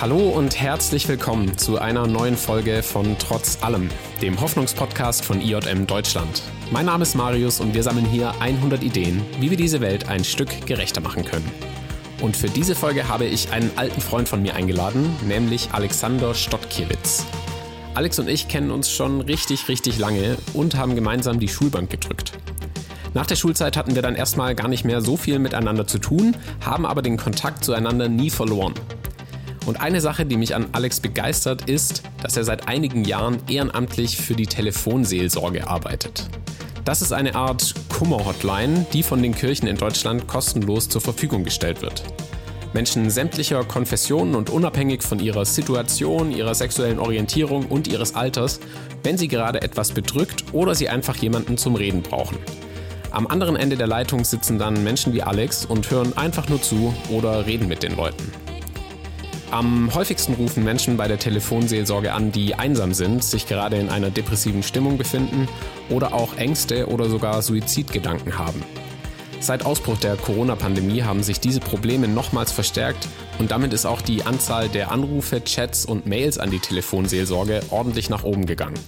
Hallo und herzlich willkommen zu einer neuen Folge von Trotz allem, dem Hoffnungspodcast von IJM Deutschland. Mein Name ist Marius und wir sammeln hier 100 Ideen, wie wir diese Welt ein Stück gerechter machen können. Und für diese Folge habe ich einen alten Freund von mir eingeladen, nämlich Alexander Stottkiewicz. Alex und ich kennen uns schon richtig, richtig lange und haben gemeinsam die Schulbank gedrückt. Nach der Schulzeit hatten wir dann erstmal gar nicht mehr so viel miteinander zu tun, haben aber den Kontakt zueinander nie verloren. Und eine Sache, die mich an Alex begeistert, ist, dass er seit einigen Jahren ehrenamtlich für die Telefonseelsorge arbeitet. Das ist eine Art Kummer-Hotline, die von den Kirchen in Deutschland kostenlos zur Verfügung gestellt wird. Menschen sämtlicher Konfessionen und unabhängig von ihrer Situation, ihrer sexuellen Orientierung und ihres Alters, wenn sie gerade etwas bedrückt oder sie einfach jemanden zum Reden brauchen. Am anderen Ende der Leitung sitzen dann Menschen wie Alex und hören einfach nur zu oder reden mit den Leuten. Am häufigsten rufen Menschen bei der Telefonseelsorge an, die einsam sind, sich gerade in einer depressiven Stimmung befinden oder auch Ängste oder sogar Suizidgedanken haben. Seit Ausbruch der Corona-Pandemie haben sich diese Probleme nochmals verstärkt und damit ist auch die Anzahl der Anrufe, Chats und Mails an die Telefonseelsorge ordentlich nach oben gegangen.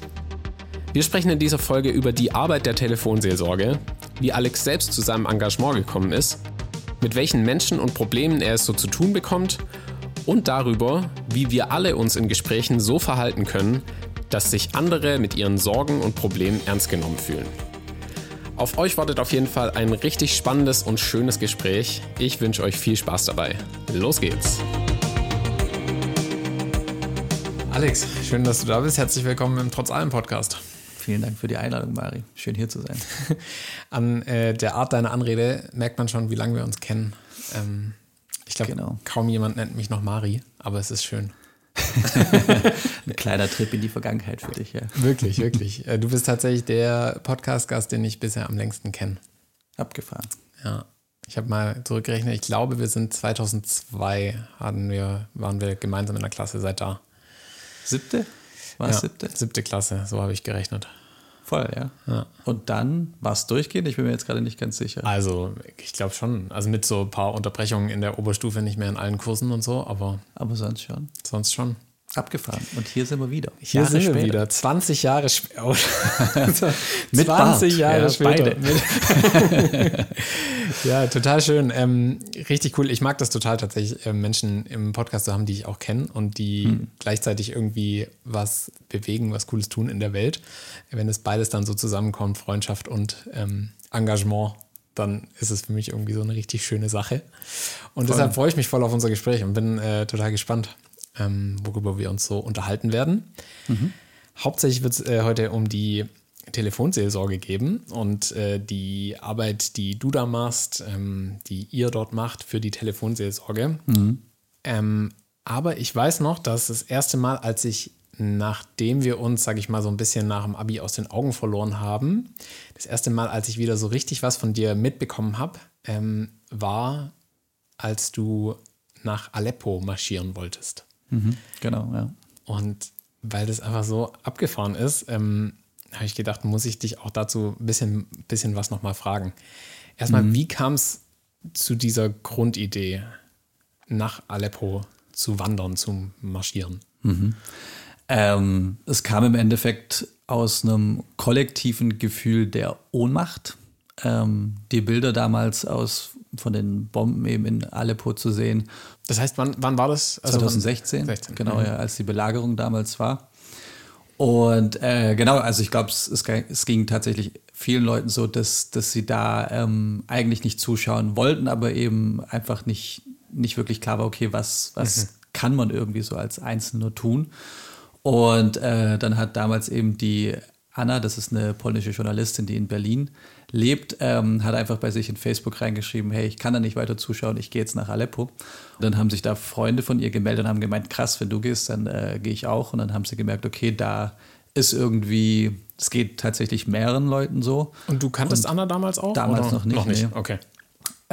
Wir sprechen in dieser Folge über die Arbeit der Telefonseelsorge, wie Alex selbst zu seinem Engagement gekommen ist, mit welchen Menschen und Problemen er es so zu tun bekommt und darüber, wie wir alle uns in Gesprächen so verhalten können, dass sich andere mit ihren Sorgen und Problemen ernst genommen fühlen. Auf euch wartet auf jeden Fall ein richtig spannendes und schönes Gespräch. Ich wünsche euch viel Spaß dabei. Los geht's! Alex, schön, dass du da bist. Herzlich willkommen im Trotz allem Podcast. Vielen Dank für die Einladung, Mari. Schön hier zu sein. An äh, der Art deiner Anrede merkt man schon, wie lange wir uns kennen. Ähm, ich glaube, genau. kaum jemand nennt mich noch Mari, aber es ist schön. Ein kleiner Trip in die Vergangenheit für dich, ja. Wirklich, wirklich. Äh, du bist tatsächlich der Podcast-Gast, den ich bisher am längsten kenne. Abgefahren. Ja. Ich habe mal zurückgerechnet, ich glaube, wir sind 2002, hatten wir, waren wir gemeinsam in der Klasse seit da. Siebte? War es ja, siebte? Siebte Klasse, so habe ich gerechnet. Voll, ja. ja. Und dann war es durchgehend? Ich bin mir jetzt gerade nicht ganz sicher. Also, ich glaube schon. Also mit so ein paar Unterbrechungen in der Oberstufe nicht mehr in allen Kursen und so, aber. Aber sonst schon. Sonst schon. Abgefahren. Und hier sind wir wieder. Hier Jahre sind wir später. wieder. 20 Jahre später. Oh. 20 Bart. Jahre ja, später. Beide. ja, total schön. Ähm, richtig cool. Ich mag das total tatsächlich, äh, Menschen im Podcast zu haben, die ich auch kenne und die hm. gleichzeitig irgendwie was bewegen, was Cooles tun in der Welt. Wenn es beides dann so zusammenkommt, Freundschaft und ähm, Engagement, dann ist es für mich irgendwie so eine richtig schöne Sache. Und voll. deshalb freue ich mich voll auf unser Gespräch und bin äh, total gespannt ähm, worüber wir uns so unterhalten werden. Mhm. Hauptsächlich wird es äh, heute um die Telefonseelsorge geben und äh, die Arbeit, die du da machst, ähm, die ihr dort macht für die Telefonseelsorge. Mhm. Ähm, aber ich weiß noch, dass das erste Mal, als ich, nachdem wir uns, sage ich mal, so ein bisschen nach dem Abi aus den Augen verloren haben, das erste Mal, als ich wieder so richtig was von dir mitbekommen habe, ähm, war, als du nach Aleppo marschieren wolltest. Mhm, genau, ja. Und weil das einfach so abgefahren ist, ähm, habe ich gedacht, muss ich dich auch dazu ein bisschen, bisschen was nochmal fragen. Erstmal, mhm. wie kam es zu dieser Grundidee, nach Aleppo zu wandern, zu marschieren? Mhm. Ähm, es kam im Endeffekt aus einem kollektiven Gefühl der Ohnmacht. Ähm, die Bilder damals aus von den Bomben eben in Aleppo zu sehen. Das heißt, wann, wann war das? Also 2016, 16, genau, mhm. ja, als die Belagerung damals war. Und äh, genau, also ich glaube, es, es, ging tatsächlich vielen Leuten so, dass, dass sie da ähm, eigentlich nicht zuschauen wollten, aber eben einfach nicht, nicht wirklich klar war, okay, was, was mhm. kann man irgendwie so als Einzelner tun. Und äh, dann hat damals eben die Anna, das ist eine polnische Journalistin, die in Berlin lebt, ähm, hat einfach bei sich in Facebook reingeschrieben, hey, ich kann da nicht weiter zuschauen, ich gehe jetzt nach Aleppo. Und dann haben sich da Freunde von ihr gemeldet und haben gemeint, krass, wenn du gehst, dann äh, gehe ich auch. Und dann haben sie gemerkt, okay, da ist irgendwie, es geht tatsächlich mehreren Leuten so. Und du kanntest und Anna damals auch? Damals oder? noch nicht. Noch nicht, nee. okay.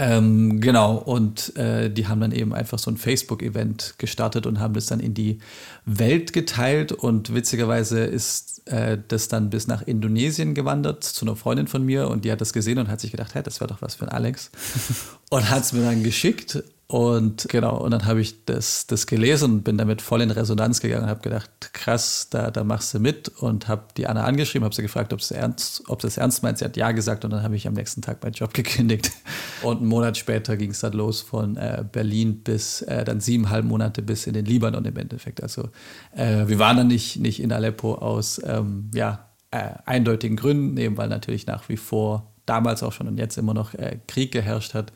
Ähm, genau, und äh, die haben dann eben einfach so ein Facebook-Event gestartet und haben das dann in die Welt geteilt. Und witzigerweise ist äh, das dann bis nach Indonesien gewandert zu einer Freundin von mir und die hat das gesehen und hat sich gedacht, hey, das wäre doch was für ein Alex. und hat es mir dann geschickt und genau, und dann habe ich das, das gelesen und bin damit voll in Resonanz gegangen und habe gedacht, krass, da, da machst du mit und habe die Anna angeschrieben, habe sie gefragt, ob sie ernst, ob sie es ernst meint. Sie hat ja gesagt und dann habe ich am nächsten Tag meinen Job gekündigt. Und einen Monat später ging es dann los von äh, Berlin bis äh, dann siebeneinhalb Monate bis in den Libanon im Endeffekt. Also äh, wir waren dann nicht, nicht in Aleppo aus ähm, ja, äh, eindeutigen Gründen, eben weil natürlich nach wie vor damals auch schon und jetzt immer noch äh, Krieg geherrscht hat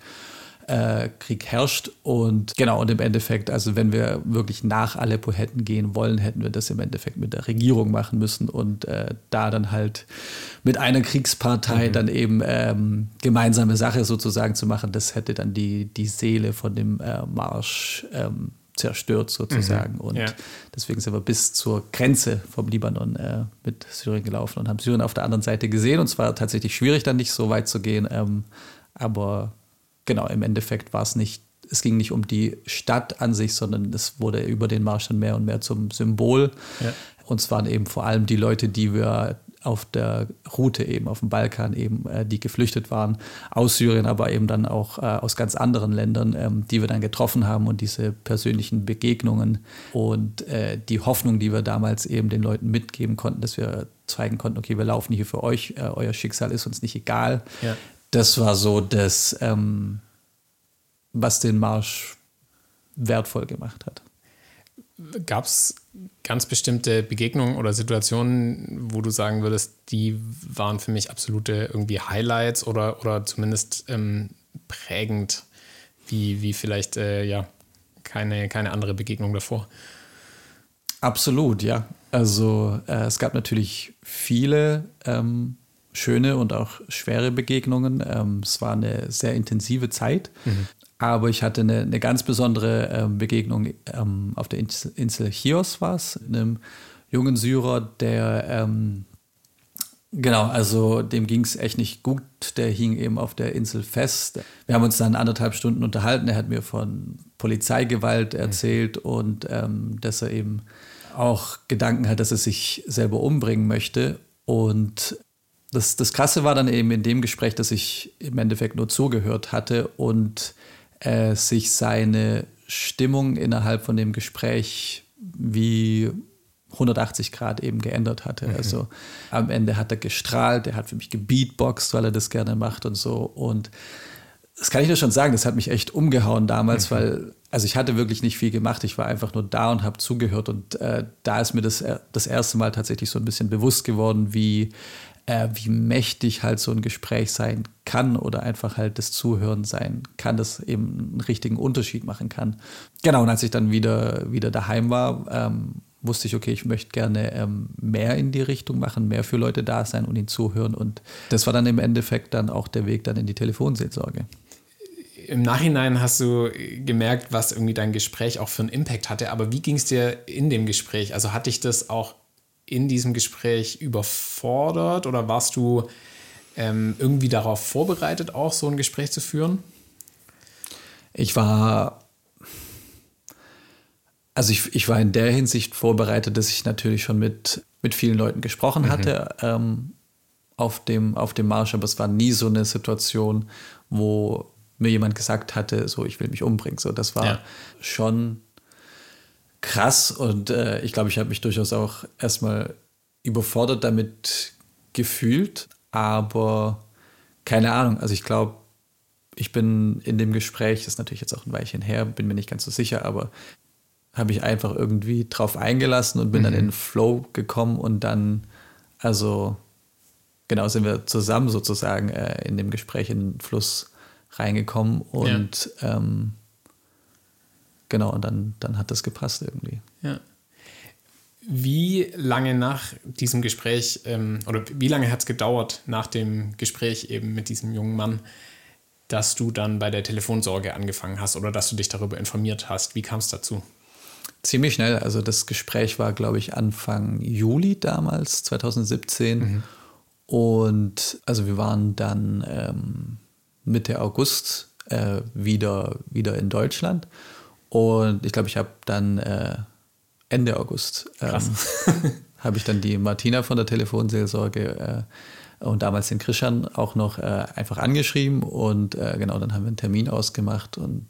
äh, Krieg herrscht. Und genau, und im Endeffekt, also wenn wir wirklich nach Aleppo hätten gehen wollen, hätten wir das im Endeffekt mit der Regierung machen müssen und äh, da dann halt mit einer Kriegspartei mhm. dann eben ähm, gemeinsame Sache sozusagen zu machen, das hätte dann die, die Seele von dem äh, Marsch ähm, zerstört sozusagen. Mhm. Und ja. deswegen sind wir bis zur Grenze vom Libanon äh, mit Syrien gelaufen und haben Syrien auf der anderen Seite gesehen. Und es war tatsächlich schwierig, dann nicht so weit zu gehen. Ähm, aber genau, im Endeffekt war es nicht, es ging nicht um die Stadt an sich, sondern es wurde über den Marsch dann mehr und mehr zum Symbol. Ja. Und es waren eben vor allem die Leute, die wir auf der Route eben, auf dem Balkan eben, äh, die geflüchtet waren, aus Syrien, aber eben dann auch äh, aus ganz anderen Ländern, ähm, die wir dann getroffen haben und diese persönlichen Begegnungen und äh, die Hoffnung, die wir damals eben den Leuten mitgeben konnten, dass wir zeigen konnten, okay, wir laufen hier für euch, äh, euer Schicksal ist uns nicht egal. Ja das war so das, ähm, was den Marsch wertvoll gemacht hat. Gab es ganz bestimmte Begegnungen oder Situationen, wo du sagen würdest, die waren für mich absolute irgendwie Highlights oder, oder zumindest ähm, prägend, wie, wie vielleicht äh, ja, keine, keine andere Begegnung davor? Absolut, ja. Also äh, es gab natürlich viele ähm, schöne und auch schwere Begegnungen. Ähm, es war eine sehr intensive Zeit. Mhm. Aber ich hatte eine, eine ganz besondere ähm, Begegnung ähm, auf der Insel Chios war es, einem jungen Syrer, der ähm, Genau, also dem ging es echt nicht gut. Der hing eben auf der Insel fest. Wir haben uns dann anderthalb Stunden unterhalten. Er hat mir von Polizeigewalt mhm. erzählt mhm. und ähm, dass er eben auch Gedanken hat, dass er sich selber umbringen möchte. Und das, das Krasse war dann eben in dem Gespräch, dass ich im Endeffekt nur zugehört hatte und äh, sich seine Stimmung innerhalb von dem Gespräch wie 180 Grad eben geändert hatte. Mhm. Also am Ende hat er gestrahlt, er hat für mich gebeatboxt, weil er das gerne macht und so. Und das kann ich dir schon sagen, das hat mich echt umgehauen damals, mhm. weil, also ich hatte wirklich nicht viel gemacht. Ich war einfach nur da und habe zugehört. Und äh, da ist mir das das erste Mal tatsächlich so ein bisschen bewusst geworden, wie äh, wie mächtig halt so ein Gespräch sein kann oder einfach halt das Zuhören sein kann, das eben einen richtigen Unterschied machen kann. Genau, und als ich dann wieder, wieder daheim war, ähm, wusste ich, okay, ich möchte gerne ähm, mehr in die Richtung machen, mehr für Leute da sein und ihnen zuhören. Und das war dann im Endeffekt dann auch der Weg dann in die Telefonseelsorge. Im Nachhinein hast du gemerkt, was irgendwie dein Gespräch auch für einen Impact hatte. Aber wie ging es dir in dem Gespräch? Also hatte ich das auch in diesem Gespräch überfordert oder warst du ähm, irgendwie darauf vorbereitet, auch so ein Gespräch zu führen? Ich war, also ich, ich war in der Hinsicht vorbereitet, dass ich natürlich schon mit, mit vielen Leuten gesprochen mhm. hatte ähm, auf, dem, auf dem Marsch, aber es war nie so eine Situation, wo mir jemand gesagt hatte, so ich will mich umbringen. So, das war ja. schon krass und äh, ich glaube, ich habe mich durchaus auch erstmal überfordert damit gefühlt, aber keine Ahnung. Also ich glaube, ich bin in dem Gespräch, das ist natürlich jetzt auch ein Weilchen her, bin mir nicht ganz so sicher, aber habe ich einfach irgendwie drauf eingelassen und bin mhm. dann in den Flow gekommen und dann, also genau, sind wir zusammen sozusagen äh, in dem Gespräch in den Fluss reingekommen und ja. ähm, genau, und dann, dann hat das gepasst irgendwie. Ja. Wie lange nach diesem Gespräch ähm, oder wie lange hat es gedauert nach dem Gespräch eben mit diesem jungen Mann, dass du dann bei der Telefonsorge angefangen hast oder dass du dich darüber informiert hast? Wie kam es dazu? Ziemlich schnell. Also das Gespräch war, glaube ich, Anfang Juli damals, 2017. Mhm. Und also wir waren dann ähm, Mitte August äh, wieder, wieder in Deutschland. Und ich glaube, ich habe dann äh, Ende August ähm, habe ich dann die Martina von der Telefonseelsorge äh, und damals den Christian auch noch äh, einfach angeschrieben und äh, genau, dann haben wir einen Termin ausgemacht und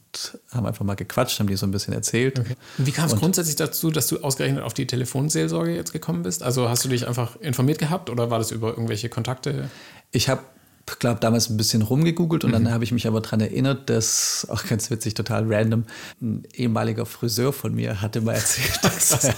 haben einfach mal gequatscht, haben die so ein bisschen erzählt. Okay. Wie kam es grundsätzlich dazu, dass du ausgerechnet auf die Telefonseelsorge jetzt gekommen bist? Also hast du dich einfach informiert gehabt oder war das über irgendwelche Kontakte? Ich habe glaube, damals ein bisschen rumgegoogelt und mhm. dann habe ich mich aber daran erinnert, dass, auch ganz witzig, total random, ein ehemaliger Friseur von mir hatte mal erzählt, dass er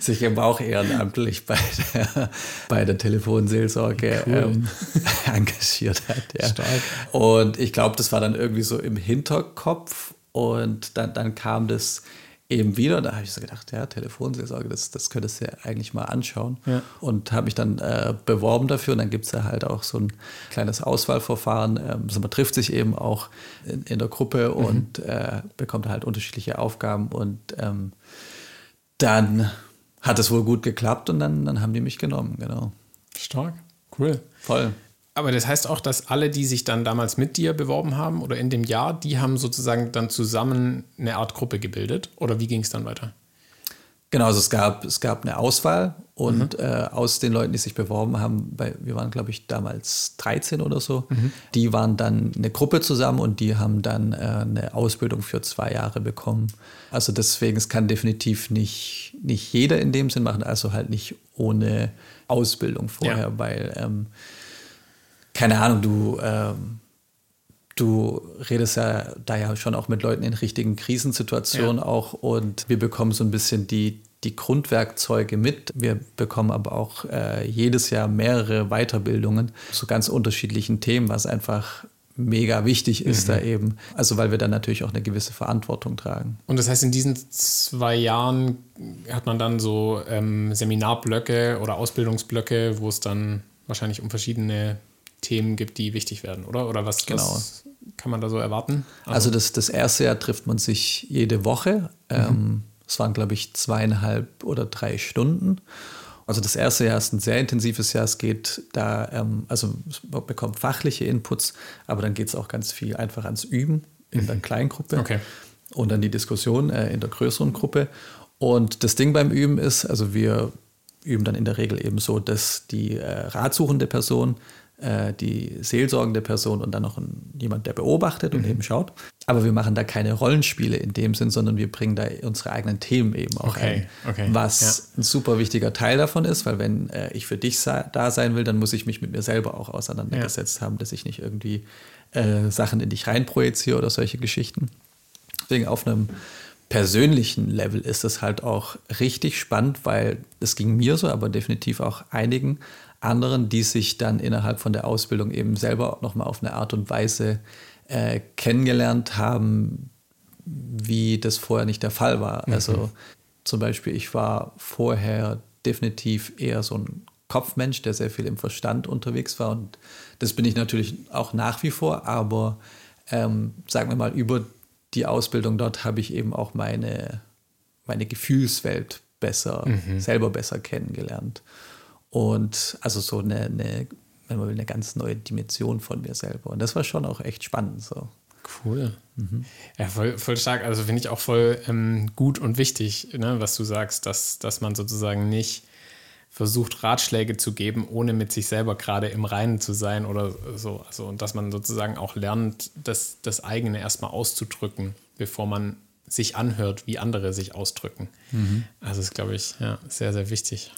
sich eben auch ehrenamtlich bei der, bei der Telefonseelsorge cool. ähm, engagiert hat. Ja. Stark. Und ich glaube, das war dann irgendwie so im Hinterkopf und dann, dann kam das eben wieder. Da habe ich so gedacht, ja, Telefonseelsorge, das, das könntest du ja eigentlich mal anschauen. Ja. Und habe mich dann äh, beworben dafür. Und dann gibt es ja halt auch so ein kleines Auswahlverfahren. Ähm, also man trifft sich eben auch in, in der Gruppe mhm. und äh, bekommt halt unterschiedliche Aufgaben. Und ähm, dann hat es wohl gut geklappt und dann, dann haben die mich genommen, genau. Stark, cool. Voll. Aber das heißt auch, dass alle, die sich dann damals mit dir beworben haben oder in dem Jahr, die haben sozusagen dann zusammen eine Art Gruppe gebildet? Oder wie ging es dann weiter? Genau, also es gab, es gab eine Auswahl und mhm. äh, aus den Leuten, die sich beworben haben, bei, wir waren, glaube ich, damals 13 oder so, mhm. die waren dann eine Gruppe zusammen und die haben dann äh, eine Ausbildung für zwei Jahre bekommen. Also deswegen, es kann definitiv nicht, nicht jeder in dem Sinn machen, also halt nicht ohne Ausbildung vorher, ja. weil ähm, keine Ahnung, du, ähm, du redest ja da ja schon auch mit Leuten in richtigen Krisensituationen ja. auch und wir bekommen so ein bisschen die, die Grundwerkzeuge mit. Wir bekommen aber auch äh, jedes Jahr mehrere Weiterbildungen zu ganz unterschiedlichen Themen, was einfach mega wichtig ist mhm. da eben. Also weil wir dann natürlich auch eine gewisse Verantwortung tragen. Und das heißt, in diesen zwei Jahren hat man dann so ähm, Seminarblöcke oder Ausbildungsblöcke, wo es dann wahrscheinlich um verschiedene Themen gibt, die wichtig werden, oder? Oder was, genau. was kann man da so erwarten? Also, also, das, das erste Jahr trifft man sich jede Woche. Mhm. Ähm, es waren, glaube ich, zweieinhalb oder drei Stunden. Also das erste Jahr ist ein sehr intensives Jahr. Es geht da, ähm, also man bekommt fachliche Inputs, aber dann geht es auch ganz viel einfach ans Üben in der mhm. Kleingruppe okay. und dann die Diskussion äh, in der größeren Gruppe. Und das Ding beim Üben ist, also wir üben dann in der Regel eben so, dass die äh, ratsuchende Person äh, die seelsorgende Person und dann noch ein, jemand, der beobachtet und mhm. eben schaut. Aber wir machen da keine Rollenspiele in dem Sinn, sondern wir bringen da unsere eigenen Themen eben auch okay. ein. Okay. Was ja. ein super wichtiger Teil davon ist, weil wenn äh, ich für dich da sein will, dann muss ich mich mit mir selber auch auseinandergesetzt ja. haben, dass ich nicht irgendwie äh, Sachen in dich reinprojiziere oder solche Geschichten. Deswegen auf einem persönlichen Level ist es halt auch richtig spannend, weil es ging mir so, aber definitiv auch einigen anderen, die sich dann innerhalb von der Ausbildung eben selber nochmal auf eine Art und Weise äh, kennengelernt haben, wie das vorher nicht der Fall war. Mhm. Also zum Beispiel, ich war vorher definitiv eher so ein Kopfmensch, der sehr viel im Verstand unterwegs war. Und das bin ich natürlich auch nach wie vor, aber ähm, sagen wir mal, über die Ausbildung dort habe ich eben auch meine, meine Gefühlswelt besser, mhm. selber besser kennengelernt. Und also so eine, eine, wenn man will, eine ganz neue Dimension von mir selber. Und das war schon auch echt spannend. So. Cool. Mhm. Ja, voll, voll stark. Also finde ich auch voll ähm, gut und wichtig, ne, was du sagst, dass, dass man sozusagen nicht versucht, Ratschläge zu geben, ohne mit sich selber gerade im Reinen zu sein oder so. Also, und dass man sozusagen auch lernt, das, das eigene erstmal auszudrücken, bevor man sich anhört, wie andere sich ausdrücken. Mhm. Also das ist, glaube ich, ja, sehr, sehr wichtig.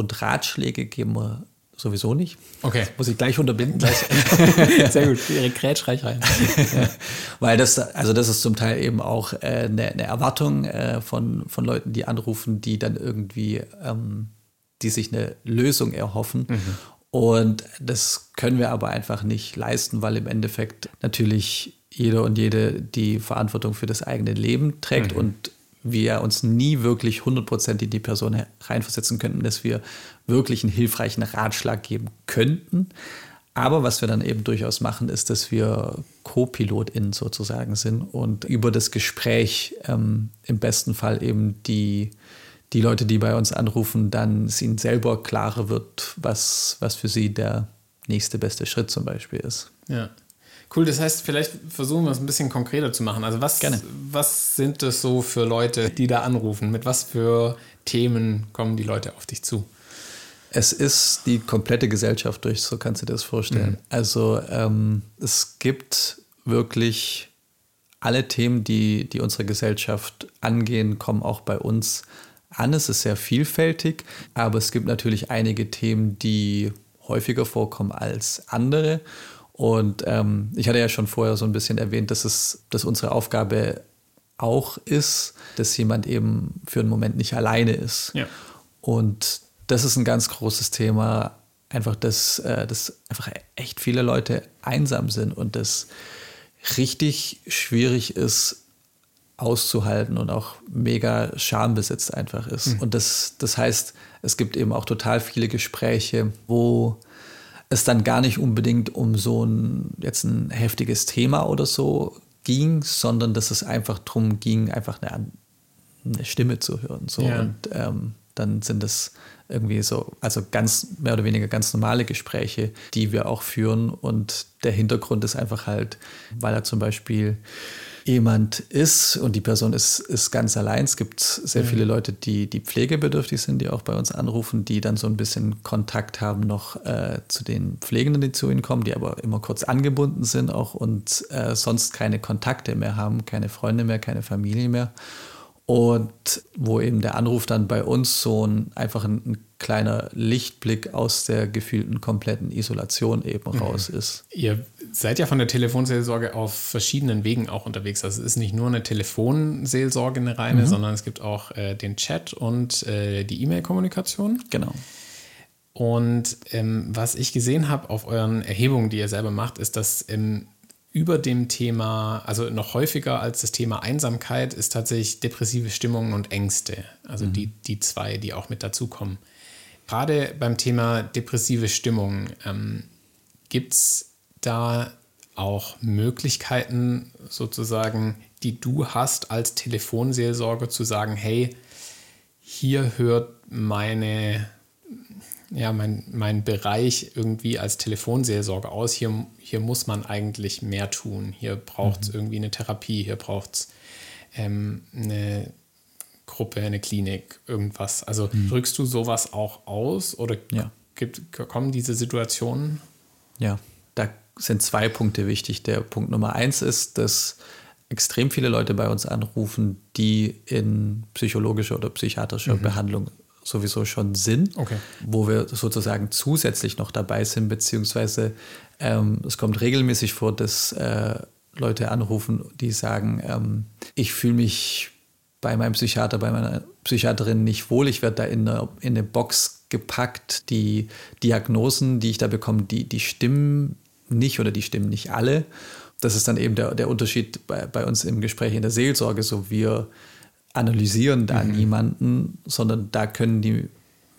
Und Ratschläge geben wir sowieso nicht. Okay. Das muss ich gleich unterbinden. Sehr gut, Ihre Grätschreich rein. ja. Weil das, also das ist zum Teil eben auch äh, eine, eine, Erwartung äh, von, von Leuten, die anrufen, die dann irgendwie, ähm, die sich eine Lösung erhoffen. Mhm. Und das können wir aber einfach nicht leisten, weil im Endeffekt natürlich jeder und jede die Verantwortung für das eigene Leben trägt mhm. und wir uns nie wirklich 100% in die Person reinversetzen könnten, dass wir wirklich einen hilfreichen Ratschlag geben könnten. Aber was wir dann eben durchaus machen, ist, dass wir Co-PilotInnen sozusagen sind und über das Gespräch ähm, im besten Fall eben die, die Leute, die bei uns anrufen, dann es ihnen selber klarer wird, was, was für sie der nächste beste Schritt zum Beispiel ist. Ja. Cool, das heißt, vielleicht versuchen wir es ein bisschen konkreter zu machen. Also was, Gerne. was sind das so für Leute, die da anrufen? Mit was für Themen kommen die Leute auf dich zu? Es ist die komplette Gesellschaft durch, so kannst du dir das vorstellen. Mhm. Also ähm, es gibt wirklich alle Themen, die, die unsere Gesellschaft angehen, kommen auch bei uns an. Es ist sehr vielfältig, aber es gibt natürlich einige Themen, die häufiger vorkommen als andere. Und ähm, ich hatte ja schon vorher so ein bisschen erwähnt, dass es dass unsere Aufgabe auch ist, dass jemand eben für einen Moment nicht alleine ist. Ja. Und das ist ein ganz großes Thema, einfach, dass, äh, dass einfach echt viele Leute einsam sind und das richtig schwierig ist auszuhalten und auch mega schambesetzt einfach ist. Mhm. Und das, das heißt, es gibt eben auch total viele Gespräche, wo es dann gar nicht unbedingt um so ein jetzt ein heftiges Thema oder so ging, sondern dass es einfach darum ging, einfach eine, eine Stimme zu hören. So. Ja. Und ähm, dann sind es irgendwie so, also ganz mehr oder weniger ganz normale Gespräche, die wir auch führen. Und der Hintergrund ist einfach halt, weil er zum Beispiel jemand ist und die Person ist, ist ganz allein. Es gibt sehr mhm. viele Leute, die, die pflegebedürftig sind, die auch bei uns anrufen, die dann so ein bisschen Kontakt haben noch äh, zu den Pflegenden, die zu ihnen kommen, die aber immer kurz angebunden sind auch und äh, sonst keine Kontakte mehr haben, keine Freunde mehr, keine Familie mehr. Und wo eben der Anruf dann bei uns so ein, einfach ein, ein kleiner Lichtblick aus der gefühlten kompletten Isolation eben mhm. raus ist. Ihr seid ja von der Telefonseelsorge auf verschiedenen Wegen auch unterwegs. Also es ist nicht nur eine Telefonseelsorge, eine reine, mhm. sondern es gibt auch äh, den Chat und äh, die E-Mail-Kommunikation. Genau. Und ähm, was ich gesehen habe auf euren Erhebungen, die ihr selber macht, ist, dass ähm, über dem Thema, also noch häufiger als das Thema Einsamkeit, ist tatsächlich depressive Stimmungen und Ängste. Also mhm. die, die zwei, die auch mit dazukommen. Gerade beim Thema depressive Stimmung, ähm, gibt es da auch Möglichkeiten sozusagen, die du hast als Telefonseelsorger zu sagen, hey, hier hört meine ja, mein, mein Bereich irgendwie als Telefonseelsorge aus. Hier, hier muss man eigentlich mehr tun. Hier braucht es mhm. irgendwie eine Therapie, hier braucht es ähm, eine Gruppe, eine Klinik, irgendwas. Also mhm. drückst du sowas auch aus oder ja. gibt, kommen diese Situationen? Ja, da sind zwei Punkte wichtig. Der Punkt Nummer eins ist, dass extrem viele Leute bei uns anrufen, die in psychologischer oder psychiatrischer mhm. Behandlung sowieso schon sind, okay. wo wir sozusagen zusätzlich noch dabei sind, beziehungsweise ähm, es kommt regelmäßig vor, dass äh, Leute anrufen, die sagen, ähm, ich fühle mich bei meinem Psychiater, bei meiner Psychiaterin nicht wohl, ich werde da in eine, in eine Box gepackt, die Diagnosen, die ich da bekomme, die, die stimmen nicht oder die stimmen nicht alle. Das ist dann eben der, der Unterschied bei, bei uns im Gespräch in der Seelsorge. So wir analysieren da mhm. niemanden, sondern da können die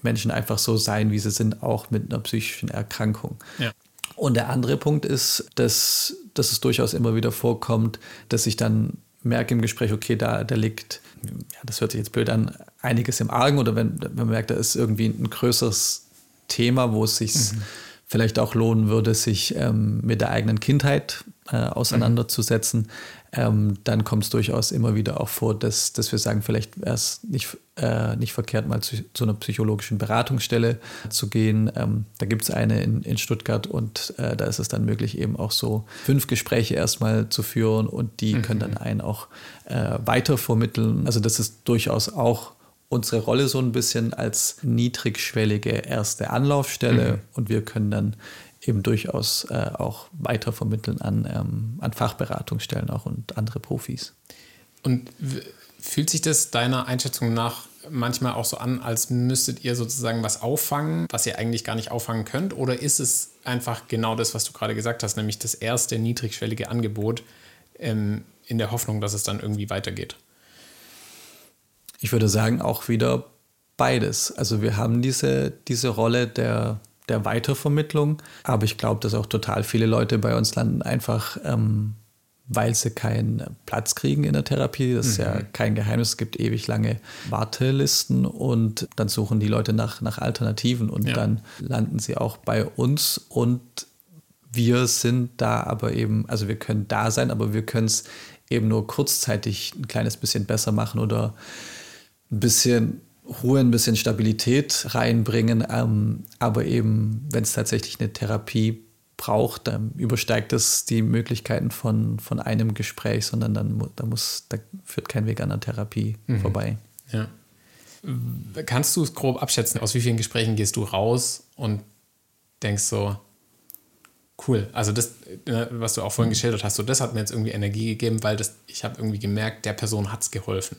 Menschen einfach so sein, wie sie sind, auch mit einer psychischen Erkrankung. Ja. Und der andere Punkt ist, dass, dass es durchaus immer wieder vorkommt, dass ich dann merke im Gespräch, okay, da, da liegt, ja, das hört sich jetzt blöd an, einiges im Argen oder wenn, wenn man merkt, da ist irgendwie ein größeres Thema, wo es sich mhm. vielleicht auch lohnen würde, sich ähm, mit der eigenen Kindheit äh, auseinanderzusetzen, ähm, dann kommt es durchaus immer wieder auch vor, dass, dass wir sagen, vielleicht wäre es nicht, äh, nicht verkehrt, mal zu, zu, einer psychologischen Beratungsstelle zu gehen. Ähm, da gibt es eine in, in Stuttgart und äh, da ist es dann möglich, eben auch so fünf Gespräche erstmal zu führen und die mhm. können dann einen auch äh, weiter vermitteln. Also das ist durchaus auch unsere Rolle so ein bisschen als niedrigschwellige erste Anlaufstelle mhm. und wir können dann eben durchaus äh, auch weitervermitteln an, ähm, an Fachberatungsstellen auch und andere Profis. Und fühlt sich das deiner Einschätzung nach manchmal auch so an, als müsstet ihr sozusagen was auffangen, was ihr eigentlich gar nicht auffangen könnt? Oder ist es einfach genau das, was du gerade gesagt hast, nämlich das erste niedrigschwellige Angebot ähm, in der Hoffnung, dass es dann irgendwie weitergeht? Ich würde sagen, auch wieder beides. Also wir haben diese, diese Rolle der der Weitervermittlung. Aber ich glaube, dass auch total viele Leute bei uns landen, einfach ähm, weil sie keinen Platz kriegen in der Therapie. Das ist mhm. ja kein Geheimnis. Es gibt ewig lange Wartelisten und dann suchen die Leute nach, nach Alternativen und ja. dann landen sie auch bei uns und wir sind da aber eben, also wir können da sein, aber wir können es eben nur kurzzeitig ein kleines bisschen besser machen oder ein bisschen Ruhe, ein bisschen Stabilität reinbringen. Ähm, aber eben, wenn es tatsächlich eine Therapie braucht, dann übersteigt es die Möglichkeiten von, von einem Gespräch, sondern dann da muss, da führt kein Weg an der Therapie mhm. vorbei. Ja. Kannst du es grob abschätzen, aus wie vielen Gesprächen gehst du raus und denkst so, cool, also das, ne, was du auch vorhin mhm. geschildert hast, so das hat mir jetzt irgendwie Energie gegeben, weil das, ich habe irgendwie gemerkt, der Person hat es geholfen.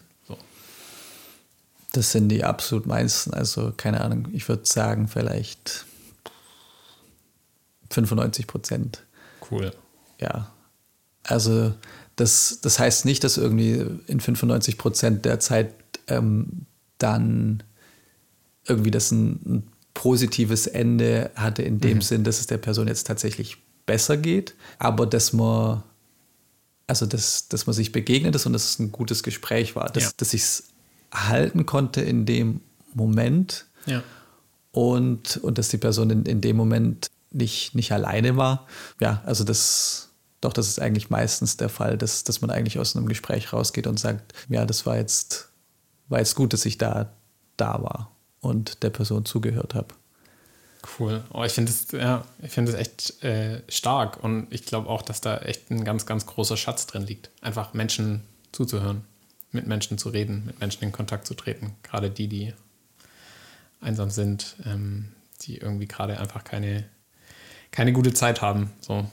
Das sind die absolut meisten, also keine Ahnung, ich würde sagen vielleicht 95 Prozent. Cool. Ja. Also das, das heißt nicht, dass irgendwie in 95 Prozent der Zeit ähm, dann irgendwie das ein, ein, positives Ende hatte, in dem mhm. Sinn, dass es der Person jetzt tatsächlich besser geht, aber dass man, also dass, dass man sich begegnet ist und dass es ein gutes Gespräch war, dass, ja. dass ich es halten konnte in dem Moment ja. und, und dass die Person in, in dem Moment nicht, nicht alleine war. Ja, also das, doch, das ist eigentlich meistens der Fall, dass, dass man eigentlich aus einem Gespräch rausgeht und sagt, ja, das war jetzt, war jetzt gut, dass ich da, da war und der Person zugehört habe. Cool. Oh, ich finde es ja, find echt äh, stark und ich glaube auch, dass da echt ein ganz, ganz großer Schatz drin liegt. Einfach Menschen zuzuhören, mit Menschen zu reden, mit Menschen in Kontakt zu treten. Gerade die, die einsam sind, ähm, die irgendwie gerade einfach keine keine gute Zeit haben. So.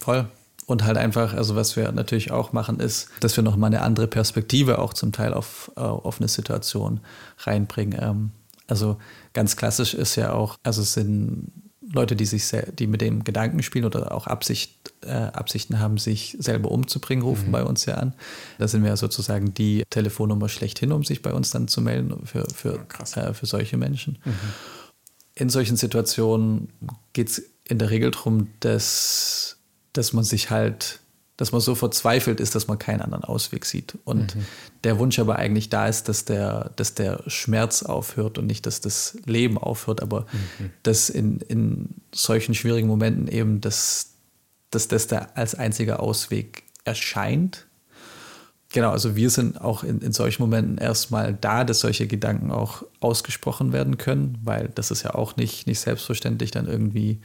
Voll. Und halt einfach, also was wir natürlich auch machen, ist, dass wir nochmal eine andere Perspektive auch zum Teil auf, äh, auf eine Situation reinbringen. Ähm, also ganz klassisch ist ja auch, also es sind Leute, die sich die mit dem Gedanken spielen oder auch Absicht, äh, Absichten haben, sich selber umzubringen, rufen mhm. bei uns ja an. Da sind wir ja sozusagen die Telefonnummer schlechthin, um sich bei uns dann zu melden für, für, ja, äh, für solche Menschen. Mhm. In solchen Situationen geht es in der Regel darum, dass, dass man sich halt, dass man so verzweifelt ist, dass man keinen anderen Ausweg sieht. Und mhm. der Wunsch aber eigentlich da ist, dass der, dass der Schmerz aufhört und nicht, dass das Leben aufhört, aber mhm. dass in, in solchen schwierigen Momenten eben, dass, dass das da als einziger Ausweg erscheint. Genau, also wir sind auch in, in solchen Momenten erstmal da, dass solche Gedanken auch ausgesprochen werden können, weil das ist ja auch nicht, nicht selbstverständlich, dann irgendwie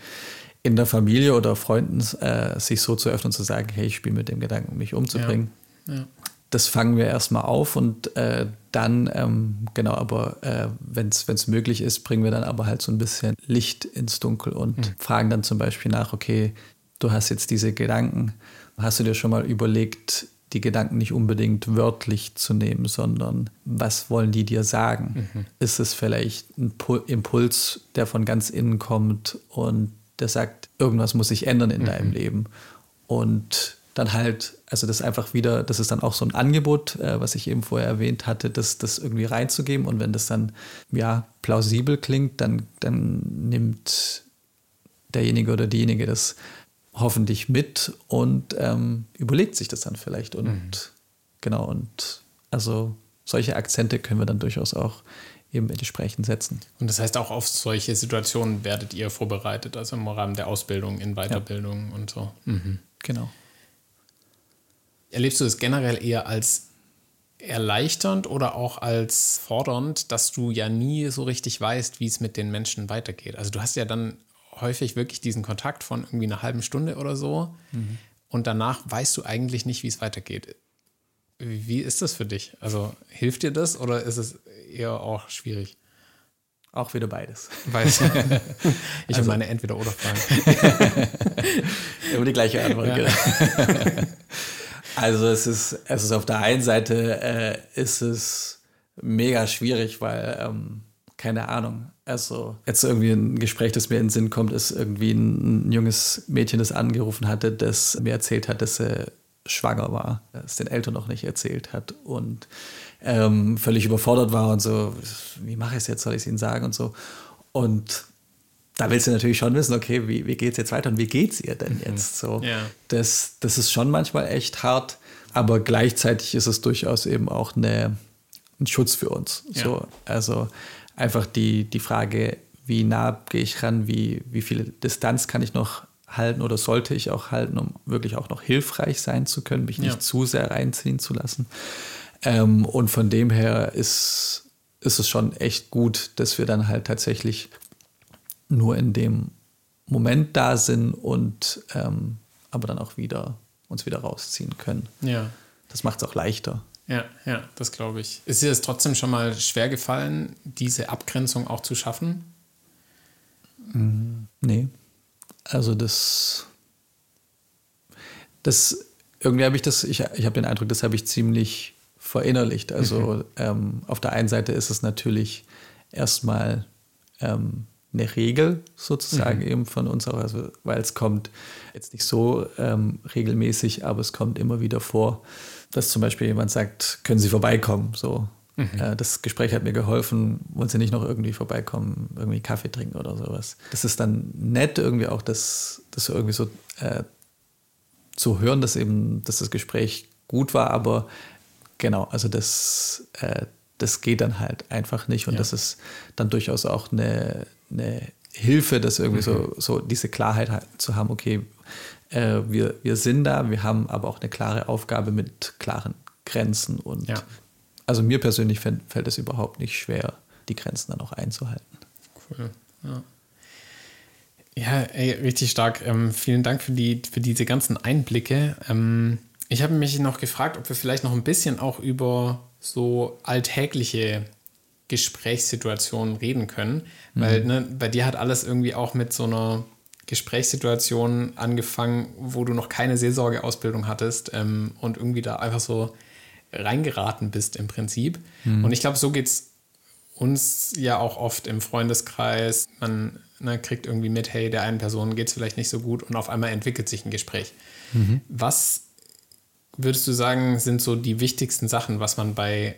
in der Familie oder Freunden äh, sich so zu öffnen und zu sagen, hey, ich spiele mit dem Gedanken, mich umzubringen. Ja. Ja. Das fangen wir erstmal auf und äh, dann, ähm, genau, aber äh, wenn es möglich ist, bringen wir dann aber halt so ein bisschen Licht ins Dunkel und mhm. fragen dann zum Beispiel nach, okay, du hast jetzt diese Gedanken, hast du dir schon mal überlegt, die Gedanken nicht unbedingt wörtlich zu nehmen, sondern was wollen die dir sagen? Mhm. Ist es vielleicht ein Impuls, der von ganz innen kommt und der sagt, irgendwas muss sich ändern in mhm. deinem Leben? Und dann halt, also das einfach wieder, das ist dann auch so ein Angebot, äh, was ich eben vorher erwähnt hatte, das, das irgendwie reinzugeben. Und wenn das dann ja plausibel klingt, dann, dann nimmt derjenige oder diejenige das hoffentlich mit und ähm, überlegt sich das dann vielleicht. Und mhm. genau, und also solche Akzente können wir dann durchaus auch eben entsprechend setzen. Und das heißt, auch auf solche Situationen werdet ihr vorbereitet, also im Rahmen der Ausbildung, in Weiterbildung ja. und so. Mhm. Genau. Erlebst du es generell eher als erleichternd oder auch als fordernd, dass du ja nie so richtig weißt, wie es mit den Menschen weitergeht? Also du hast ja dann häufig wirklich diesen Kontakt von irgendwie einer halben Stunde oder so. Mhm. Und danach weißt du eigentlich nicht, wie es weitergeht. Wie ist das für dich? Also hilft dir das oder ist es eher auch schwierig? Auch wieder beides. Beides. Ich also, meine Entweder-Oder-Fragen. Immer die gleiche Antwort, ja. genau. Also es ist, es ist auf der einen Seite äh, ist es mega schwierig, weil ähm, keine Ahnung. Also jetzt irgendwie ein Gespräch, das mir in den Sinn kommt, ist irgendwie ein, ein junges Mädchen, das angerufen hatte, das mir erzählt hat, dass sie schwanger war, das den Eltern noch nicht erzählt hat und ähm, völlig überfordert war und so, wie mache ich es jetzt, soll ich es ihnen sagen und so. Und da willst du natürlich schon wissen, okay, wie, wie geht es jetzt weiter und wie geht es ihr denn mhm. jetzt? So, ja. das, das ist schon manchmal echt hart, aber gleichzeitig ist es durchaus eben auch eine, ein Schutz für uns. Ja. So, also einfach die, die Frage, wie nah gehe ich ran, wie, wie viel Distanz kann ich noch halten oder sollte ich auch halten, um wirklich auch noch hilfreich sein zu können, mich nicht ja. zu sehr reinziehen zu lassen. Ähm, und von dem her ist, ist es schon echt gut, dass wir dann halt tatsächlich nur in dem Moment da sind und ähm, aber dann auch wieder uns wieder rausziehen können. Ja. Das macht es auch leichter. Ja, ja, das glaube ich. Ist dir es trotzdem schon mal schwer gefallen, diese Abgrenzung auch zu schaffen? Mm, nee. Also das, das irgendwie habe ich das, ich, ich habe den Eindruck, das habe ich ziemlich verinnerlicht. Also mhm. ähm, auf der einen Seite ist es natürlich erstmal ähm, eine Regel sozusagen mhm. eben von uns auch, also, weil es kommt jetzt nicht so ähm, regelmäßig, aber es kommt immer wieder vor, dass zum Beispiel jemand sagt, können Sie vorbeikommen? So, mhm. äh, das Gespräch hat mir geholfen, wollen Sie nicht noch irgendwie vorbeikommen, irgendwie Kaffee trinken oder sowas. Das ist dann nett irgendwie auch, das, das irgendwie so äh, zu hören, dass eben, dass das Gespräch gut war, aber genau, also das, äh, das geht dann halt einfach nicht und ja. das ist dann durchaus auch eine eine Hilfe, das irgendwie mhm. so, so diese Klarheit halt zu haben, okay, äh, wir, wir sind da, wir haben aber auch eine klare Aufgabe mit klaren Grenzen und ja. Also mir persönlich fällt, fällt es überhaupt nicht schwer, die Grenzen dann auch einzuhalten. Cool. Ja. Ja, ey, richtig stark. Ähm, vielen Dank für, die, für diese ganzen Einblicke. Ähm, ich habe mich noch gefragt, ob wir vielleicht noch ein bisschen auch über so alltägliche Gesprächssituationen reden können. Weil mhm. ne, bei dir hat alles irgendwie auch mit so einer Gesprächssituation angefangen, wo du noch keine Seelsorgeausbildung hattest ähm, und irgendwie da einfach so reingeraten bist im Prinzip. Mhm. Und ich glaube, so geht es uns ja auch oft im Freundeskreis. Man ne, kriegt irgendwie mit, hey, der einen Person geht es vielleicht nicht so gut und auf einmal entwickelt sich ein Gespräch. Mhm. Was würdest du sagen, sind so die wichtigsten Sachen, was man bei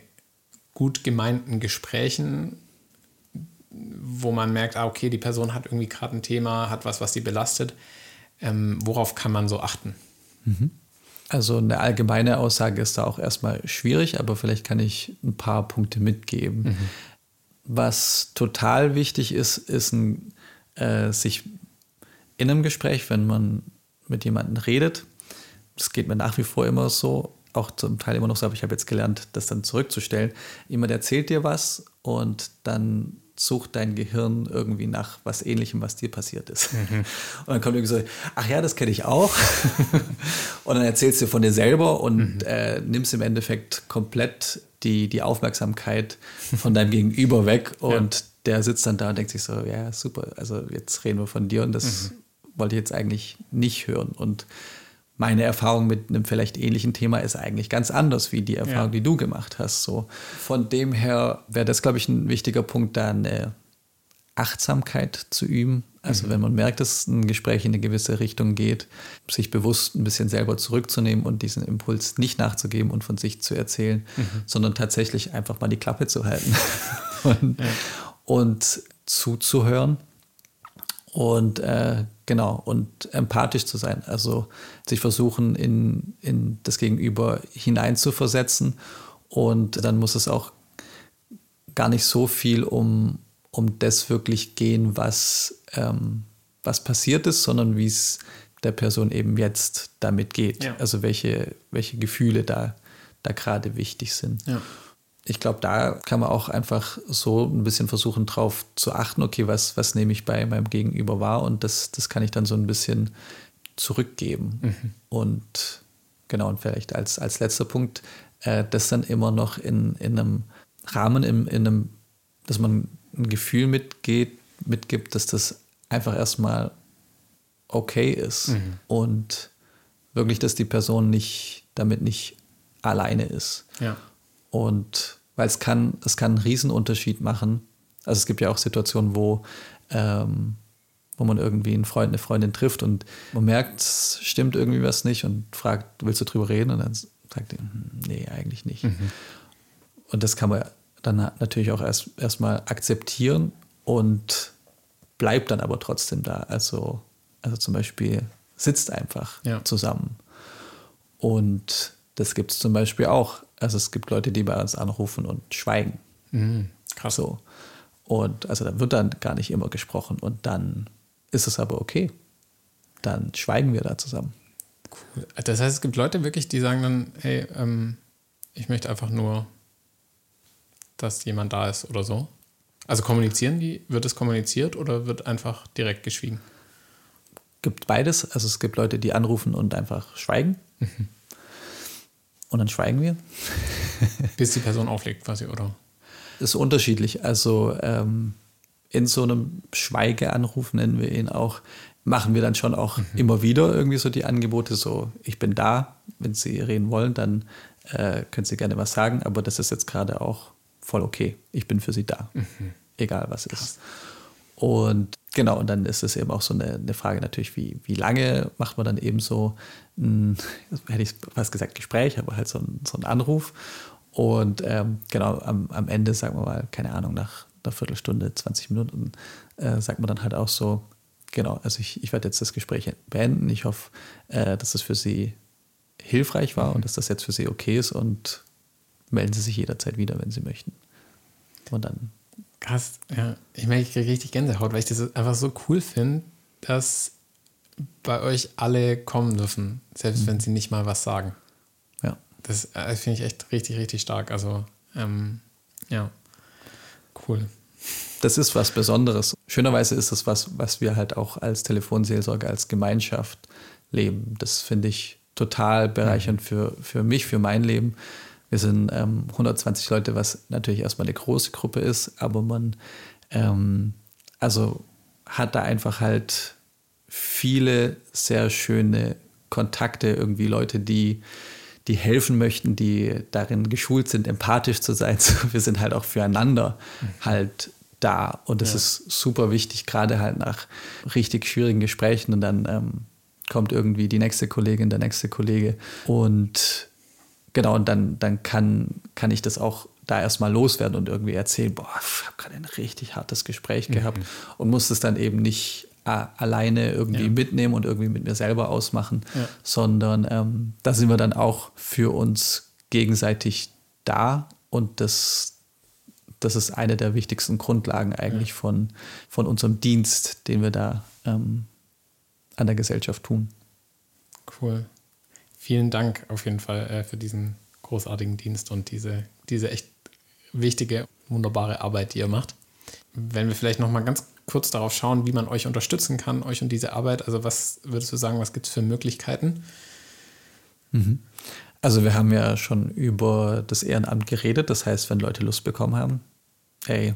gut gemeinten Gesprächen, wo man merkt, ah, okay, die Person hat irgendwie gerade ein Thema, hat was, was sie belastet. Ähm, worauf kann man so achten? Mhm. Also eine allgemeine Aussage ist da auch erstmal schwierig, aber vielleicht kann ich ein paar Punkte mitgeben. Mhm. Was total wichtig ist, ist ein, äh, sich in einem Gespräch, wenn man mit jemandem redet, das geht mir nach wie vor immer so, auch zum Teil immer noch so, aber ich habe jetzt gelernt, das dann zurückzustellen. Jemand erzählt dir was und dann sucht dein Gehirn irgendwie nach was Ähnlichem, was dir passiert ist. Mhm. Und dann kommt irgendwie so, ach ja, das kenne ich auch. und dann erzählst du von dir selber und mhm. äh, nimmst im Endeffekt komplett die, die Aufmerksamkeit von deinem Gegenüber weg und ja. der sitzt dann da und denkt sich so, ja, super, also jetzt reden wir von dir und das mhm. wollte ich jetzt eigentlich nicht hören. Und meine Erfahrung mit einem vielleicht ähnlichen Thema ist eigentlich ganz anders wie die Erfahrung, ja. die du gemacht hast. So von dem her wäre das, glaube ich, ein wichtiger Punkt, da eine Achtsamkeit zu üben. Also mhm. wenn man merkt, dass ein Gespräch in eine gewisse Richtung geht, sich bewusst ein bisschen selber zurückzunehmen und diesen Impuls nicht nachzugeben und von sich zu erzählen, mhm. sondern tatsächlich einfach mal die Klappe zu halten und, ja. und zuzuhören und äh, genau und empathisch zu sein, also sich versuchen in, in das Gegenüber hineinzuversetzen und dann muss es auch gar nicht so viel um, um das wirklich gehen, was, ähm, was passiert ist, sondern wie es der Person eben jetzt damit geht. Ja. Also welche, welche Gefühle da, da gerade wichtig sind. Ja ich glaube, da kann man auch einfach so ein bisschen versuchen, drauf zu achten, okay, was, was nehme ich bei meinem Gegenüber wahr und das, das kann ich dann so ein bisschen zurückgeben. Mhm. Und genau, und vielleicht als, als letzter Punkt, äh, das dann immer noch in, in einem Rahmen, in, in einem, dass man ein Gefühl mitgeht, mitgibt, dass das einfach erstmal okay ist mhm. und wirklich, dass die Person nicht damit nicht alleine ist. Ja. Und weil es kann, es kann einen Riesenunterschied machen. Also es gibt ja auch Situationen, wo, ähm, wo man irgendwie einen Freund, eine Freundin trifft und man merkt, es stimmt irgendwie was nicht und fragt, willst du drüber reden? Und dann sagt die, hm, nee, eigentlich nicht. Mhm. Und das kann man dann natürlich auch erst erstmal akzeptieren und bleibt dann aber trotzdem da. Also, also zum Beispiel sitzt einfach ja. zusammen. Und das gibt es zum Beispiel auch. Also es gibt Leute, die bei uns anrufen und schweigen. Mhm, krass. So. Und also da wird dann gar nicht immer gesprochen und dann ist es aber okay. dann schweigen wir da zusammen. Cool. Das heißt, es gibt Leute wirklich, die sagen dann, hey, ähm, ich möchte einfach nur, dass jemand da ist oder so. Also kommunizieren die, wird es kommuniziert oder wird einfach direkt geschwiegen? Gibt beides. Also es gibt Leute, die anrufen und einfach schweigen. Mhm. Und dann schweigen wir. Bis die Person auflegt, quasi, oder? Ist unterschiedlich. Also ähm, in so einem Schweigeanruf nennen wir ihn auch, machen wir dann schon auch mhm. immer wieder irgendwie so die Angebote, so ich bin da, wenn Sie reden wollen, dann äh, können Sie gerne was sagen, aber das ist jetzt gerade auch voll okay. Ich bin für Sie da, mhm. egal was Krass. ist. Und genau, und dann ist es eben auch so eine, eine, Frage natürlich, wie, wie lange macht man dann eben so ein, hätte ich fast gesagt, Gespräch, aber halt so ein, so ein Anruf. Und ähm, genau, am, am Ende, sagen wir mal, keine Ahnung, nach einer Viertelstunde, 20 Minuten, äh, sagt man dann halt auch so, genau, also ich, ich werde jetzt das Gespräch beenden. Ich hoffe, äh, dass das für Sie hilfreich war mhm. und dass das jetzt für Sie okay ist und melden Sie sich jederzeit wieder, wenn Sie möchten. Und dann. Krass, ja. Ich merke, ich kriege richtig Gänsehaut, weil ich das einfach so cool finde, dass bei euch alle kommen dürfen, selbst mhm. wenn sie nicht mal was sagen. Ja. Das, das äh, finde ich echt richtig, richtig stark. Also, ähm, ja, cool. Das ist was Besonderes. Schönerweise ist das was, was wir halt auch als Telefonseelsorge, als Gemeinschaft leben. Das finde ich total bereichernd mhm. für, für mich, für mein Leben. Wir sind ähm, 120 Leute, was natürlich erstmal eine große Gruppe ist, aber man ähm, also hat da einfach halt viele sehr schöne Kontakte, irgendwie Leute, die, die helfen möchten, die darin geschult sind, empathisch zu sein. Wir sind halt auch füreinander halt da. Und das ja. ist super wichtig, gerade halt nach richtig schwierigen Gesprächen. Und dann ähm, kommt irgendwie die nächste Kollegin, der nächste Kollege. Und genau, und dann, dann kann, kann ich das auch da erstmal loswerden und irgendwie erzählen, boah, ich habe gerade ein richtig hartes Gespräch mhm. gehabt und muss es dann eben nicht alleine irgendwie ja. mitnehmen und irgendwie mit mir selber ausmachen, ja. sondern ähm, da sind wir dann auch für uns gegenseitig da und das, das ist eine der wichtigsten Grundlagen eigentlich ja. von, von unserem Dienst, den wir da ähm, an der Gesellschaft tun. Cool. Vielen Dank auf jeden Fall äh, für diesen großartigen Dienst und diese, diese echt wichtige, wunderbare Arbeit, die ihr macht. Wenn wir vielleicht noch mal ganz kurz darauf schauen, wie man euch unterstützen kann, euch und diese Arbeit. Also was würdest du sagen, was gibt es für Möglichkeiten? Mhm. Also wir haben ja schon über das Ehrenamt geredet. Das heißt, wenn Leute Lust bekommen haben, hey,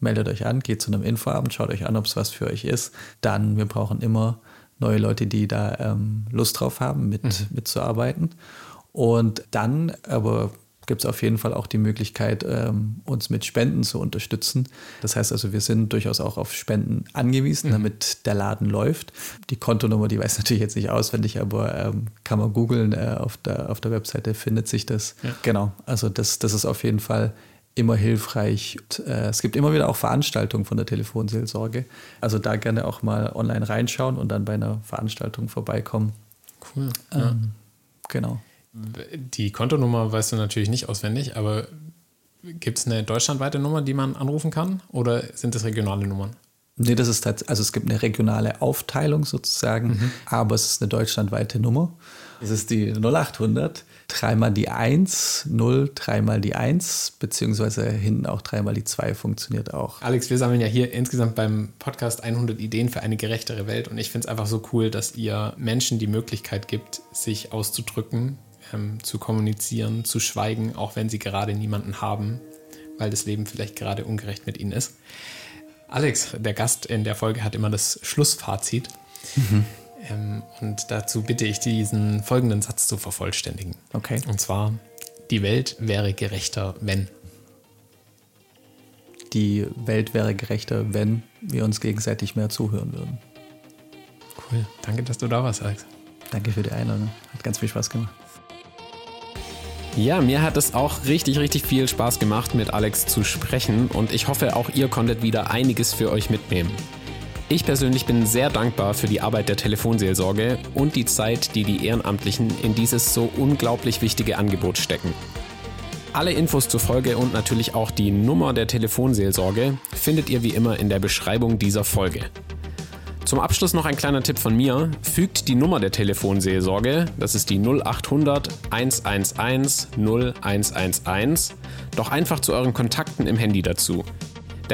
meldet euch an, geht zu einem Infoabend, schaut euch an, ob es was für euch ist. Dann, wir brauchen immer neue Leute, die da ähm, Lust drauf haben, mit, mhm. mitzuarbeiten. Und dann, aber gibt es auf jeden Fall auch die Möglichkeit, ähm, uns mit Spenden zu unterstützen. Das heißt also, wir sind durchaus auch auf Spenden angewiesen, mhm. damit der Laden läuft. Die Kontonummer, die weiß ich natürlich jetzt nicht auswendig, aber ähm, kann man googeln. Äh, auf, der, auf der Webseite findet sich das. Ja. Genau, also das, das ist auf jeden Fall immer hilfreich. Und, äh, es gibt immer wieder auch Veranstaltungen von der Telefonseelsorge. Also da gerne auch mal online reinschauen und dann bei einer Veranstaltung vorbeikommen. Cool. Ähm, ja. Genau. Die Kontonummer weißt du natürlich nicht auswendig, aber gibt es eine deutschlandweite Nummer, die man anrufen kann oder sind das regionale Nummern? Nee, das ist also es gibt eine regionale Aufteilung sozusagen, mhm. aber es ist eine deutschlandweite Nummer. Das ist die 0800, dreimal die 1, 0, dreimal die 1, beziehungsweise hinten auch dreimal die 2 funktioniert auch. Alex, wir sammeln ja hier insgesamt beim Podcast 100 Ideen für eine gerechtere Welt und ich finde es einfach so cool, dass ihr Menschen die Möglichkeit gibt, sich auszudrücken, ähm, zu kommunizieren, zu schweigen, auch wenn sie gerade niemanden haben, weil das Leben vielleicht gerade ungerecht mit ihnen ist. Alex, der Gast in der Folge, hat immer das Schlussfazit. Mhm. Ähm, und dazu bitte ich diesen folgenden Satz zu vervollständigen. Okay. Und zwar, die Welt wäre gerechter, wenn. Die Welt wäre gerechter, wenn wir uns gegenseitig mehr zuhören würden. Cool. Danke, dass du da warst, Alex. Danke für die Einladung. Hat ganz viel Spaß gemacht. Ja, mir hat es auch richtig, richtig viel Spaß gemacht, mit Alex zu sprechen und ich hoffe, auch ihr konntet wieder einiges für euch mitnehmen. Ich persönlich bin sehr dankbar für die Arbeit der Telefonseelsorge und die Zeit, die die Ehrenamtlichen in dieses so unglaublich wichtige Angebot stecken. Alle Infos zur Folge und natürlich auch die Nummer der Telefonseelsorge findet ihr wie immer in der Beschreibung dieser Folge. Zum Abschluss noch ein kleiner Tipp von mir. Fügt die Nummer der Telefonseelsorge, das ist die 0800 111 0111, doch einfach zu euren Kontakten im Handy dazu.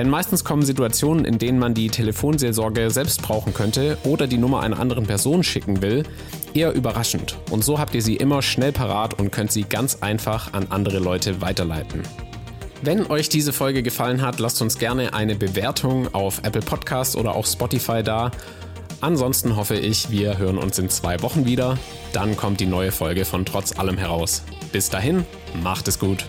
Denn meistens kommen Situationen, in denen man die Telefonseelsorge selbst brauchen könnte oder die Nummer einer anderen Person schicken will, eher überraschend. Und so habt ihr sie immer schnell parat und könnt sie ganz einfach an andere Leute weiterleiten. Wenn euch diese Folge gefallen hat, lasst uns gerne eine Bewertung auf Apple Podcast oder auch Spotify da. Ansonsten hoffe ich, wir hören uns in zwei Wochen wieder. Dann kommt die neue Folge von Trotz allem heraus. Bis dahin, macht es gut.